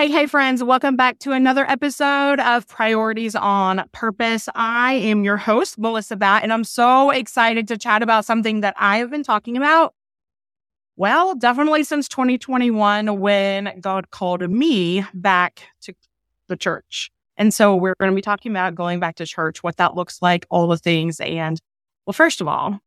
Hey, hey, friends, welcome back to another episode of Priorities on Purpose. I am your host, Melissa Batt, and I'm so excited to chat about something that I have been talking about. Well, definitely since 2021, when God called me back to the church. And so we're going to be talking about going back to church, what that looks like, all the things. And well, first of all,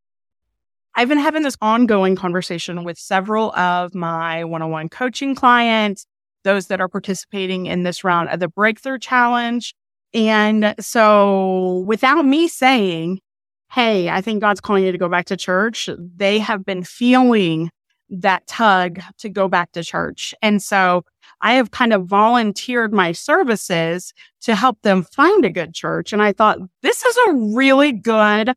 I've been having this ongoing conversation with several of my one on one coaching clients those that are participating in this round of the Breakthrough Challenge. And so without me saying, Hey, I think God's calling you to go back to church, they have been feeling that tug to go back to church. And so I have kind of volunteered my services to help them find a good church. And I thought, this is a really good,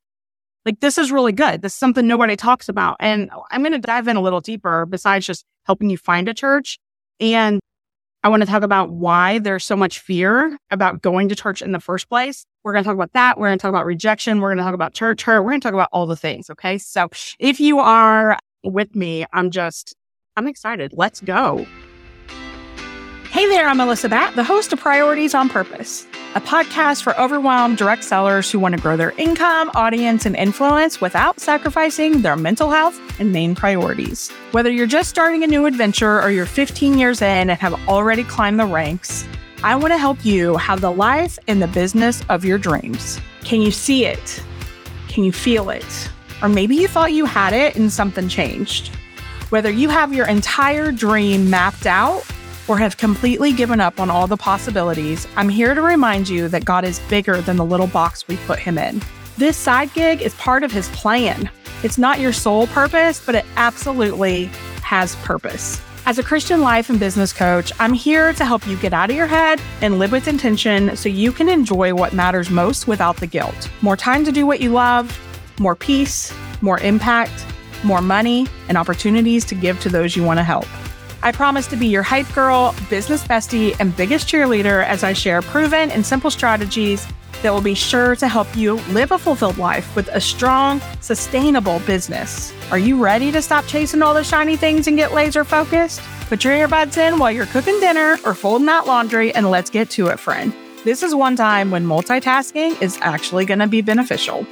like, this is really good. This is something nobody talks about. And I'm going to dive in a little deeper besides just helping you find a church. And I want to talk about why there's so much fear about going to church in the first place. We're going to talk about that. We're going to talk about rejection. We're going to talk about church hurt. We're going to talk about all the things. Okay. So if you are with me, I'm just, I'm excited. Let's go. Hey there, I'm Melissa Batt, the host of Priorities on Purpose a podcast for overwhelmed direct sellers who want to grow their income, audience, and influence without sacrificing their mental health and main priorities. Whether you're just starting a new adventure or you're 15 years in and have already climbed the ranks, I want to help you have the life and the business of your dreams. Can you see it? Can you feel it? Or maybe you thought you had it and something changed. Whether you have your entire dream mapped out or have completely given up on all the possibilities, I'm here to remind you that God is bigger than the little box we put him in. This side gig is part of his plan. It's not your sole purpose, but it absolutely has purpose. As a Christian life and business coach, I'm here to help you get out of your head and live with intention so you can enjoy what matters most without the guilt. More time to do what you love, more peace, more impact, more money, and opportunities to give to those you want to help. I promise to be your hype girl, business bestie, and biggest cheerleader as I share proven and simple strategies that will be sure to help you live a fulfilled life with a strong, sustainable business. Are you ready to stop chasing all the shiny things and get laser focused? Put your earbuds in while you're cooking dinner or folding that laundry and let's get to it, friend. This is one time when multitasking is actually going to be beneficial.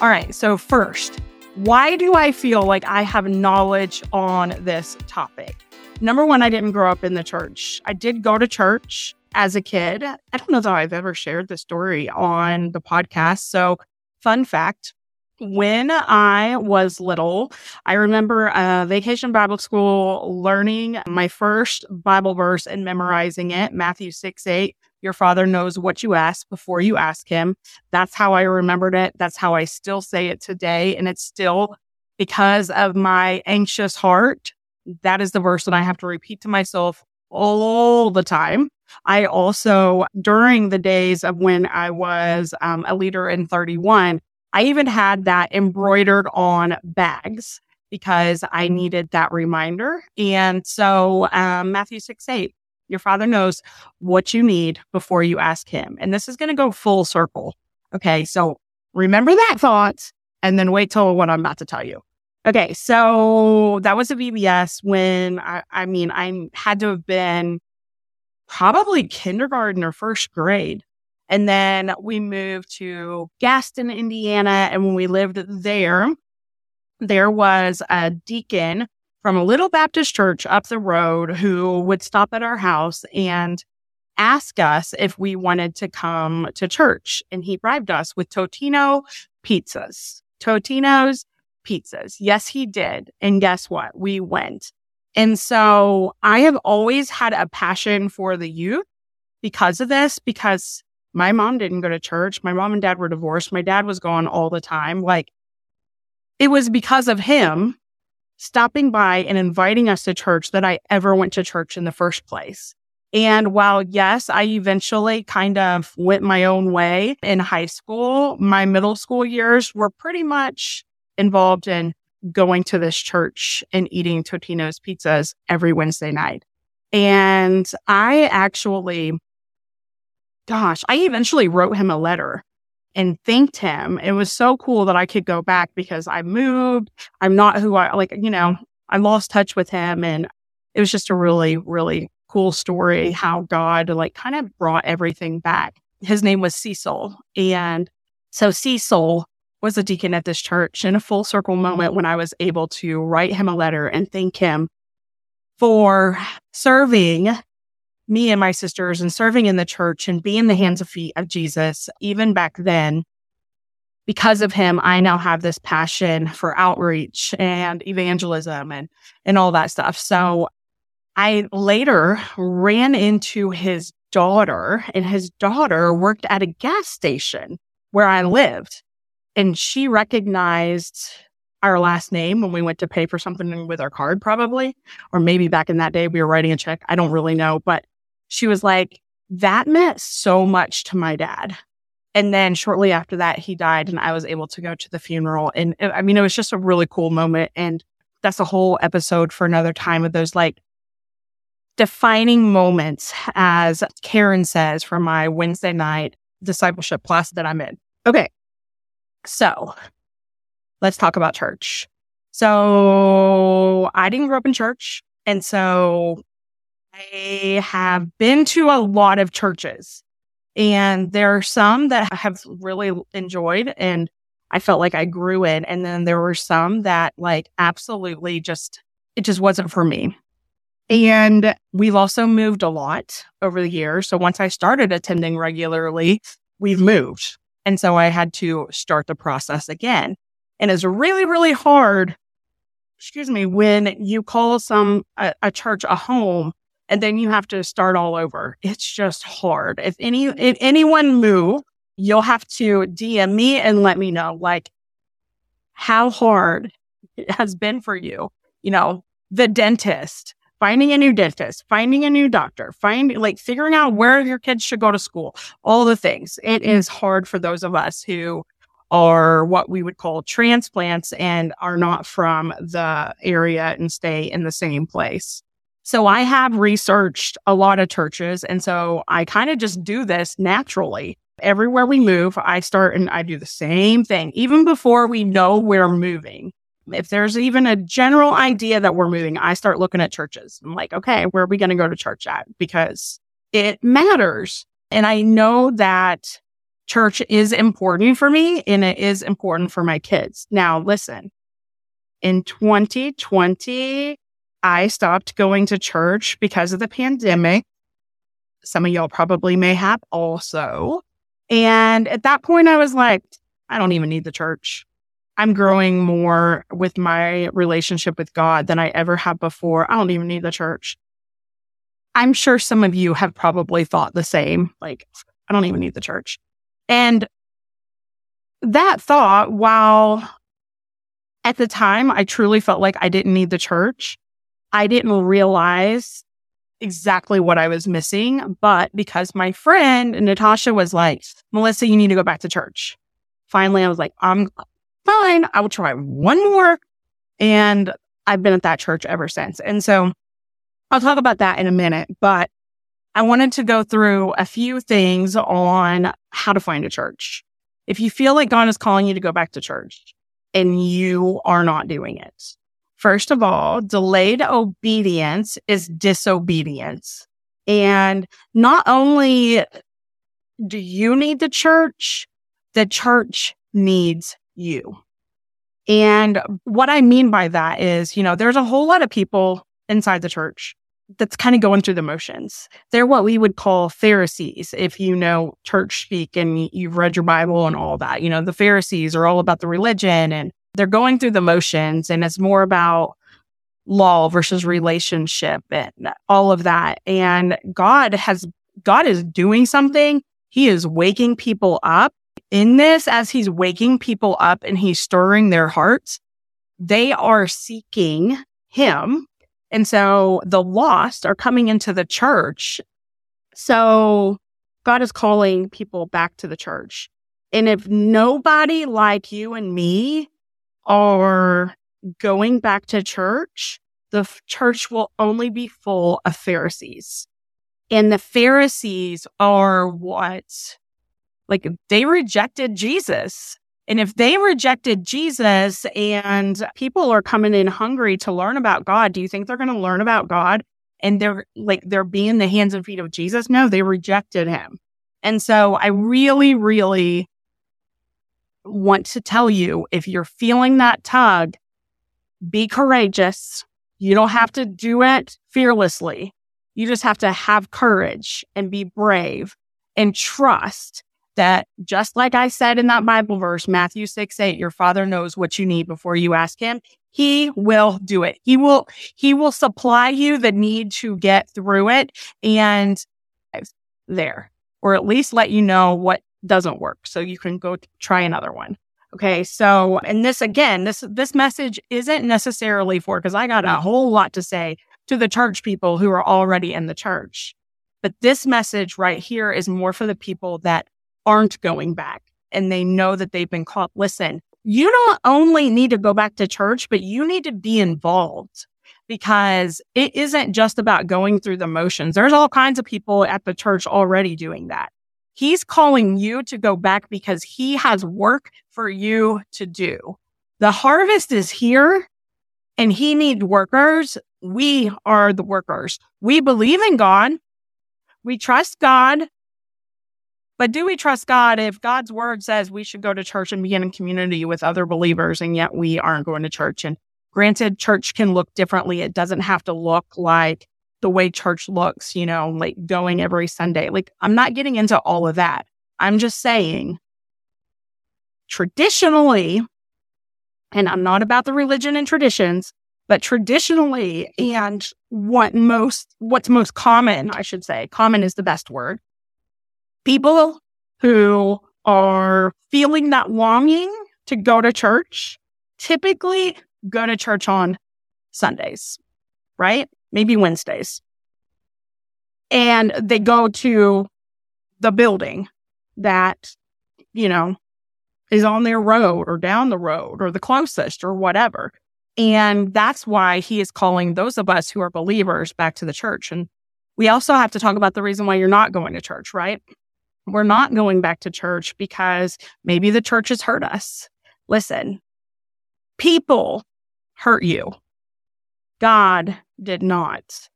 All right, so first, why do I feel like I have knowledge on this topic? Number one, I didn't grow up in the church. I did go to church as a kid. I don't know that I've ever shared the story on the podcast. So, fun fact when I was little, I remember uh, vacation Bible school learning my first Bible verse and memorizing it, Matthew 6 8. Your father knows what you ask before you ask him. That's how I remembered it. That's how I still say it today. And it's still because of my anxious heart. That is the verse that I have to repeat to myself all the time. I also, during the days of when I was um, a leader in 31, I even had that embroidered on bags because I needed that reminder. And so, um, Matthew 6 8, your father knows what you need before you ask him. And this is going to go full circle. Okay. So remember that thought and then wait till what I'm about to tell you. Okay. So that was a VBS when I, I mean, I had to have been probably kindergarten or first grade. And then we moved to Gaston, Indiana. And when we lived there, there was a deacon from a little Baptist church up the road who would stop at our house and ask us if we wanted to come to church. And he bribed us with Totino pizzas. Totino's pizzas. Yes, he did. And guess what? We went. And so I have always had a passion for the youth because of this, because my mom didn't go to church. My mom and dad were divorced. My dad was gone all the time. Like it was because of him stopping by and inviting us to church that I ever went to church in the first place. And while yes, I eventually kind of went my own way in high school, my middle school years were pretty much involved in going to this church and eating Totino's pizzas every Wednesday night. And I actually, gosh, I eventually wrote him a letter and thanked him. It was so cool that I could go back because I moved. I'm not who I like, you know, I lost touch with him and it was just a really, really cool story how God like kind of brought everything back. His name was Cecil. And so Cecil was a deacon at this church in a full circle moment when I was able to write him a letter and thank him for serving me and my sisters and serving in the church and being the hands and feet of Jesus, even back then. Because of him, I now have this passion for outreach and evangelism and, and all that stuff. So I later ran into his daughter, and his daughter worked at a gas station where I lived. And she recognized our last name when we went to pay for something with our card, probably. Or maybe back in that day, we were writing a check. I don't really know. But she was like, that meant so much to my dad. And then shortly after that, he died, and I was able to go to the funeral. And uh, I mean, it was just a really cool moment. And that's a whole episode for another time of those like defining moments, as Karen says from my Wednesday night discipleship class that I'm in. Okay. So let's talk about church. So I didn't grow up in church. And so I have been to a lot of churches. And there are some that I have really enjoyed and I felt like I grew in. And then there were some that like absolutely just, it just wasn't for me. And we've also moved a lot over the years. So once I started attending regularly, we've moved. And so I had to start the process again. And it's really, really hard, excuse me, when you call some a, a church a home and then you have to start all over. It's just hard. If any mm-hmm. if anyone move, you'll have to DM me and let me know like how hard it has been for you. You know, the dentist, finding a new dentist, finding a new doctor, finding like figuring out where your kids should go to school, all the things. It mm-hmm. is hard for those of us who are what we would call transplants and are not from the area and stay in the same place. So I have researched a lot of churches. And so I kind of just do this naturally. Everywhere we move, I start and I do the same thing, even before we know we're moving if there's even a general idea that we're moving, I start looking at churches. I'm like, okay, where are we going to go to church at? Because it matters. And I know that church is important for me and it is important for my kids. Now, listen, in 2020, I stopped going to church because of the pandemic. Some of y'all probably may have also. And at that point, I was like, I don't even need the church. I'm growing more with my relationship with God than I ever have before. I don't even need the church. I'm sure some of you have probably thought the same. Like, I don't even need the church. And that thought, while at the time I truly felt like I didn't need the church, I didn't realize exactly what I was missing. But because my friend Natasha was like, Melissa, you need to go back to church. Finally, I was like, I'm fine, I will try one more. And I've been at that church ever since. And so I'll talk about that in a minute, but I wanted to go through a few things on how to find a church. If you feel like God is calling you to go back to church and you are not doing it, first of all, delayed obedience is disobedience. And not only do you need the church, the church needs you. And what I mean by that is, you know, there's a whole lot of people inside the church that's kind of going through the motions. They're what we would call Pharisees, if you know church speak and you've read your Bible and all that. You know, the Pharisees are all about the religion and they're going through the motions and it's more about law versus relationship and all of that. And God has, God is doing something. He is waking people up in this, as he's waking people up and he's stirring their hearts, they are seeking him. And so the lost are coming into the church. So God is calling people back to the church. And if nobody like you and me are going back to church, the church will only be full of Pharisees. And the Pharisees are what like they rejected Jesus. And if they rejected Jesus and people are coming in hungry to learn about God, do you think they're going to learn about God and they're like they're being the hands and feet of Jesus? No, they rejected him. And so I really, really want to tell you if you're feeling that tug, be courageous. You don't have to do it fearlessly. You just have to have courage and be brave and trust that just like I said in that Bible verse, Matthew 6, 8, your father knows what you need before you ask him. He will do it. He will, he will supply you the need to get through it and there, or at least let you know what doesn't work. So you can go try another one. Okay. So, and this again, this, this message isn't necessarily for, cause I got a whole lot to say to the church people who are already in the church. But this message right here is more for the people that aren't going back and they know that they've been caught. Listen, you don't only need to go back to church, but you need to be involved because it isn't just about going through the motions. There's all kinds of people at the church already doing that. He's calling you to go back because he has work for you to do. The harvest is here and he needs workers. We are the workers. We believe in God. We trust God. But do we trust God if God's word says we should go to church and be in community with other believers and yet we aren't going to church? And granted, church can look differently. It doesn't have to look like the way church looks, you know, like going every Sunday. Like, I'm not getting into all of that. I'm just saying, traditionally, and I'm not about the religion and traditions, but traditionally, and what most, what's most common, I should say, common is the best word. People who are feeling that longing to go to church typically go to church on Sundays, right? Maybe Wednesdays. And they go to the building that, you know, is on their road or down the road or the closest or whatever. And that's why he is calling those of us who are believers back to the church. And we also have to talk about the reason why you're not going to church, right? We're not going back to church because maybe the church has hurt us. Listen, people hurt you. God did not.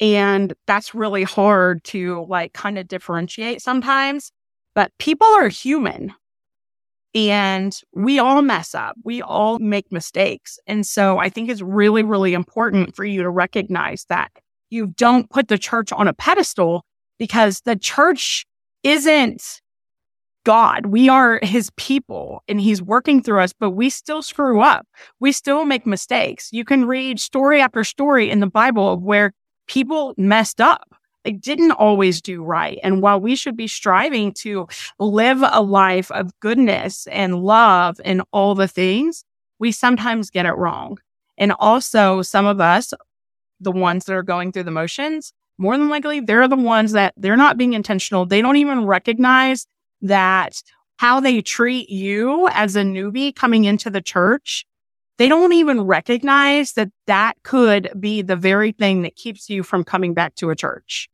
And that's really hard to like kind of differentiate sometimes. But people are human and we all mess up. We all make mistakes. And so I think it's really, really important for you to recognize that you don't put the church on a pedestal because the church isn't God. We are his people and he's working through us, but we still screw up. We still make mistakes. You can read story after story in the Bible of where people messed up. They didn't always do right. And while we should be striving to live a life of goodness and love and all the things, we sometimes get it wrong. And also some of us, the ones that are going through the motions, more than likely, they're the ones that they're not being intentional. They don't even recognize that how they treat you as a newbie coming into the church, they don't even recognize that that could be the very thing that keeps you from coming back to a church.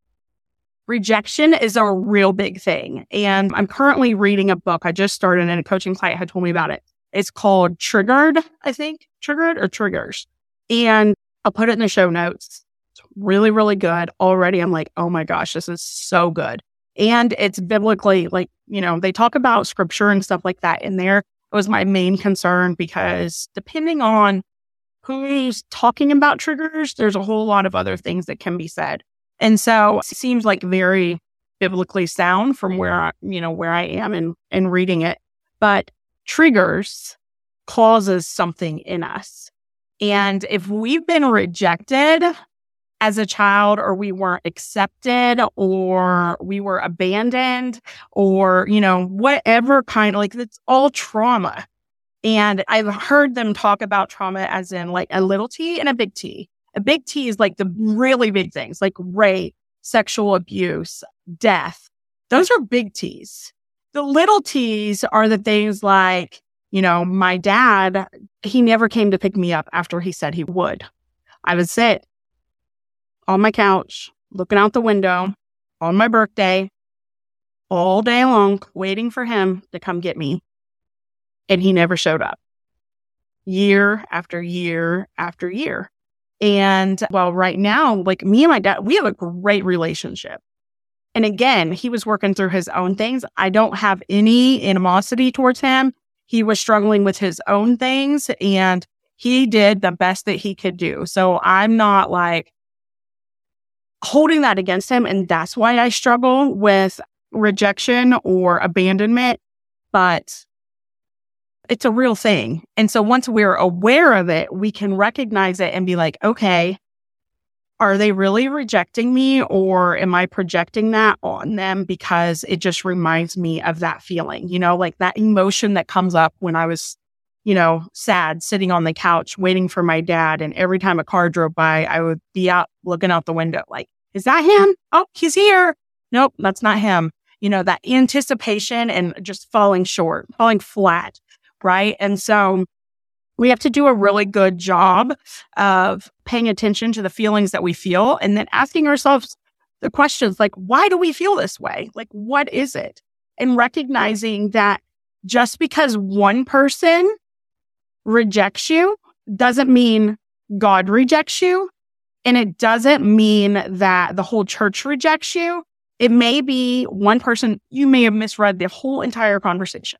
Rejection is a real big thing. And I'm currently reading a book I just started and a coaching client had told me about it. It's called Triggered, I think. Triggered or Triggers. And I'll put it in the show notes. It's really, really good. Already I'm like, oh my gosh, this is so good and it's biblically like you know they talk about scripture and stuff like that in there. It was my main concern because depending on who's talking about triggers there's a whole lot of other things that can be said. And so it seems like very biblically sound from where I, you know where i am in in reading it. But triggers causes something in us. And if we've been rejected as a child or we weren't accepted or we were abandoned or, you know, whatever kind of like it's all trauma. And I've heard them talk about trauma as in like a little t and a big T. A big T is like the really big things like rape, sexual abuse, death. Those are big T's. The little T's are the things like, you know, my dad, he never came to pick me up after he said he would. I would sit on my couch, looking out the window on my birthday all day long, waiting for him to come get me. and he never showed up year after year after year. And well, right now, like me and my dad, we have a great relationship. And again, he was working through his own things. I don't have any animosity towards him. He was struggling with his own things and he did the best that he could do. So I'm not like holding that against him. And that's why I struggle with rejection or abandonment. But it's a real thing. And so once we're aware of it, we can recognize it and be like, okay, are they really rejecting me or am I projecting that on them because it just reminds me of that feeling, you know, like that emotion that comes up when I was, you know, sad sitting on the couch waiting for my dad. And every time a car drove by, I would be out looking out the window like, is that him? Oh, he's here. Nope, that's not him. You know, that anticipation and just falling short, falling flat. Right. And so we have to do a really good job of paying attention to the feelings that we feel and then asking ourselves the questions like, why do we feel this way? Like, what is it? And recognizing that just because one person rejects you doesn't mean God rejects you. And it doesn't mean that the whole church rejects you. It may be one person, you may have misread the whole entire conversation.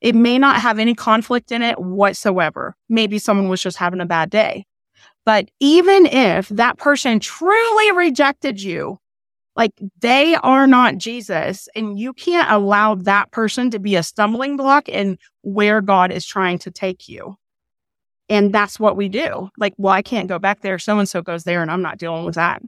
It may not have any conflict in it whatsoever. Maybe someone was just having a bad day. But even if that person truly rejected you, like they are not Jesus, and you can't allow that person to be a stumbling block in where God is trying to take you. And that's what we do. Like, well, I can't go back there. So and so goes there, and I'm not dealing with that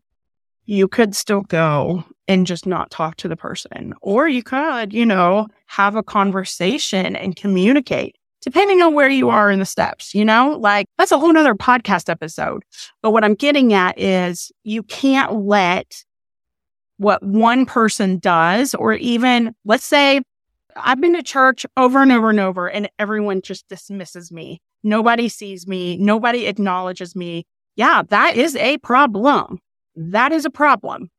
you could still go and just not talk to the person. Or you could, you know, have a conversation and communicate depending on where you are in the steps, you know, like that's a whole nother podcast episode. But what I'm getting at is you can't let what one person does, or even let's say I've been to church over and over and over and everyone just dismisses me. Nobody sees me. Nobody acknowledges me. Yeah, that is a problem that is a problem.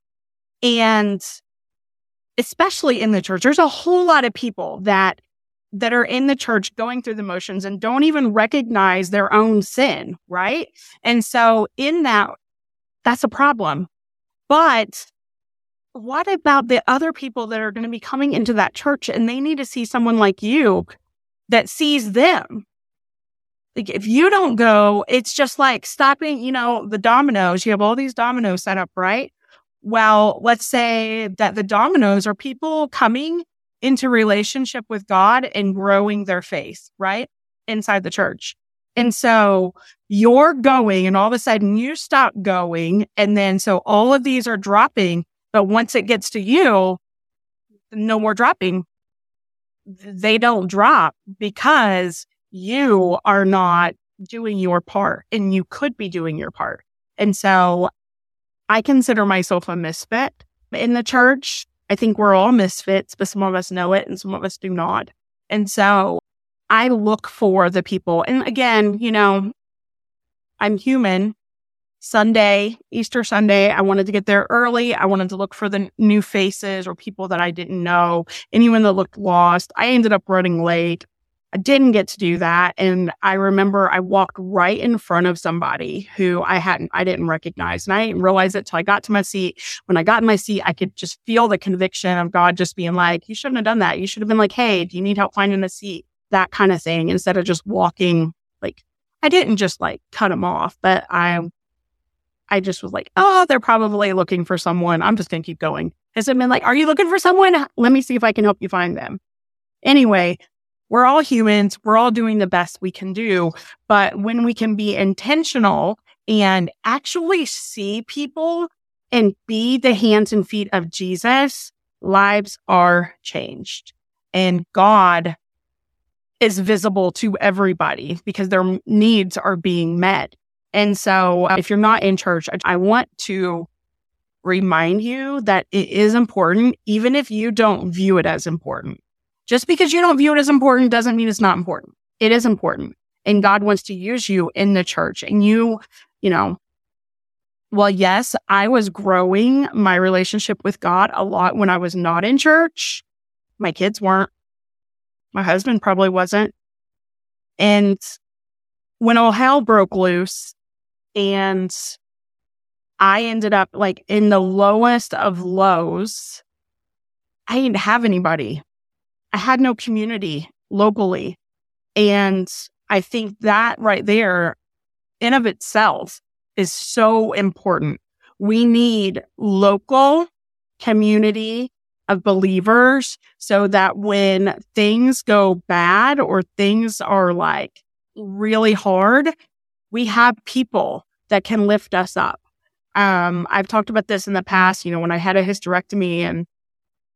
And especially in the church, there's a whole lot of people that that are in the church going through the motions and don't even recognize their own sin, right? And so in that that's a problem. But what about the other people that are going to be coming into that church and they need to see someone like you that sees them like if you don't go, it's just like stopping, you know, the dominoes. You have all these dominoes set up, right? Well, let's say that the dominoes are people coming into relationship with God and growing their faith, right? Inside the church. And so you're going and all of a sudden you stop going. And then so all of these are dropping. But once it gets to you, no more dropping. They don't drop because you are not doing your part and you could be doing your part. And so I consider myself a misfit in the church. I think we're all misfits, but some of us know it and some of us do not. And so I look for the people. And again, you know, I'm human. Sunday, Easter Sunday, I wanted to get there early. I wanted to look for the new faces or people that I didn't know, anyone that looked lost. I ended up running late. I didn't get to do that. And I remember I walked right in front of somebody who I hadn't, I didn't recognize. And I didn't realize it till I got to my seat. When I got in my seat, I could just feel the conviction of God just being like, you shouldn't have done that. You should have been like, Hey, do you need help finding a seat? That kind of thing instead of just walking. Like I didn't just like cut them off, but I, I just was like, oh, they're probably looking for someone. I'm just going to keep going. Has it been like, are you looking for someone? Let me see if I can help you find them. Anyway, we're all humans. We're all doing the best we can do. But when we can be intentional and actually see people and be the hands and feet of Jesus, lives are changed and God is visible to everybody because their needs are being met. And so uh, if you're not in church, I want to remind you that it is important, even if you don't view it as important. Just because you don't view it as important doesn't mean it's not important. It is important. And God wants to use you in the church. And you, you know, well, yes, I was growing my relationship with God a lot when I was not in church. My kids weren't. My husband probably wasn't. And when all hell broke loose and I ended up like in the lowest of lows, I didn't have anybody. I had no community locally. And I think that right there in of itself is so important. We need local community of believers so that when things go bad or things are like really hard, we have people that can lift us up. Um, I've talked about this in the past. You know, when I had a hysterectomy in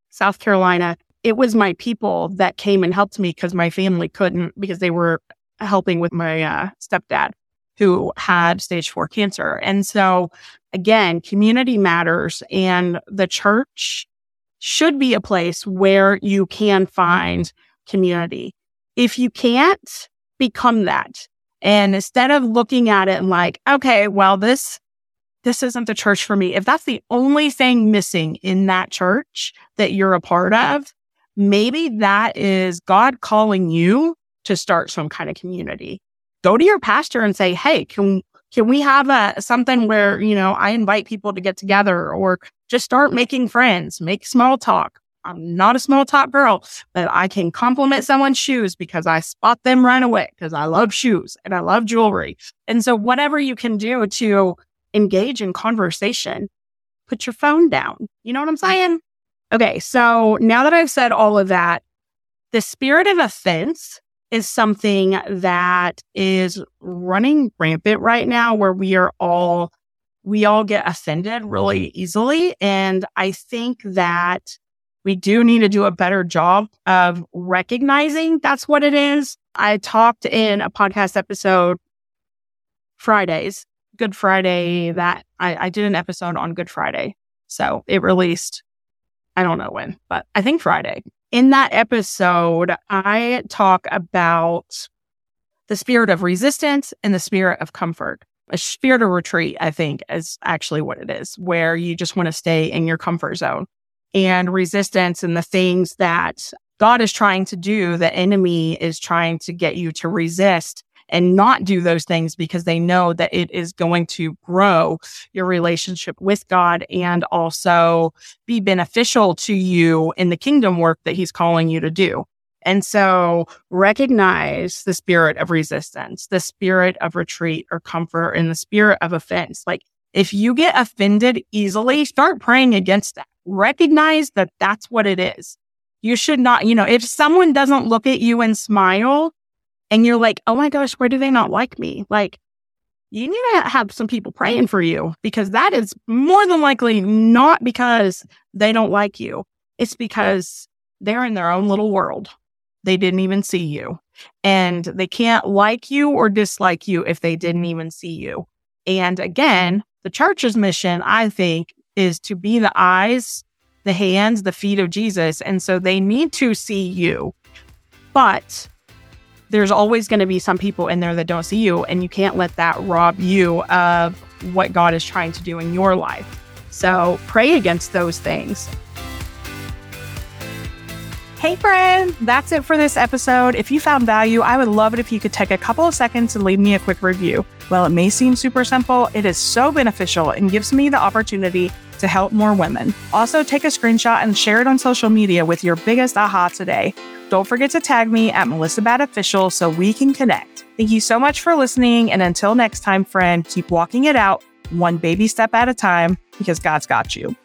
South Carolina, it was my people that came and helped me because my family couldn't because they were helping with my uh, stepdad who had stage four cancer. And so again, community matters and the church should be a place where you can find community. If you can't, become that. And instead of looking at it and like, okay, well, this, this isn't the church for me. If that's the only thing missing in that church that you're a part of, maybe that is God calling you to start some kind of community. Go to your pastor and say, Hey, can, can we have a, something where, you know, I invite people to get together or just start making friends, make small talk. I'm not a small talk girl, but I can compliment someone's shoes because I spot them right away because I love shoes and I love jewelry. And so whatever you can do to engage in conversation, put your phone down. You know what I'm saying? Okay. So now that I've said all of that, the spirit of offense is something that is running rampant right now where we are all we all get offended really easily. And I think that we do need to do a better job of recognizing that's what it is. I talked in a podcast episode Fridays, Good Friday, that I, I did an episode on Good Friday. So it released, I don't know when, but I think Friday. In that episode, I talk about the spirit of resistance and the spirit of comfort a spirit of retreat, I think, is actually what it is, where you just want to stay in your comfort zone and resistance and the things that God is trying to do, the enemy is trying to get you to resist and not do those things because they know that it is going to grow your relationship with God and also be beneficial to you in the kingdom work that he's calling you to do. And so recognize the spirit of resistance, the spirit of retreat or comfort and the spirit of offense. Like if you get offended easily, start praying against that. Recognize that that's what it is. You should not, you know, if someone doesn't look at you and smile and you're like, oh my gosh, why do they not like me? Like, you need to have some people praying for you because that is more than likely not because they don't like you. It's because they're in their own little world. They didn't even see you. And they can't like you or dislike you if they didn't even see you. And again, the church's mission, I think, is to be the eyes, the hands, the feet of Jesus. And so they need to see you. But there's always going to be some people in there that don't see you. And you can't let that rob you of what God is trying to do in your life. So pray against those things. Hey, friend, that's it for this episode. If you found value, I would love it if you could take a couple of seconds and leave me a quick review. While it may seem super simple, it is so beneficial and gives me the opportunity to help more women. Also, take a screenshot and share it on social media with your biggest aha today. Don't forget to tag me at Melissa Batt Official so we can connect. Thank you so much for listening. And until next time, friend, keep walking it out one baby step at a time because God's got you.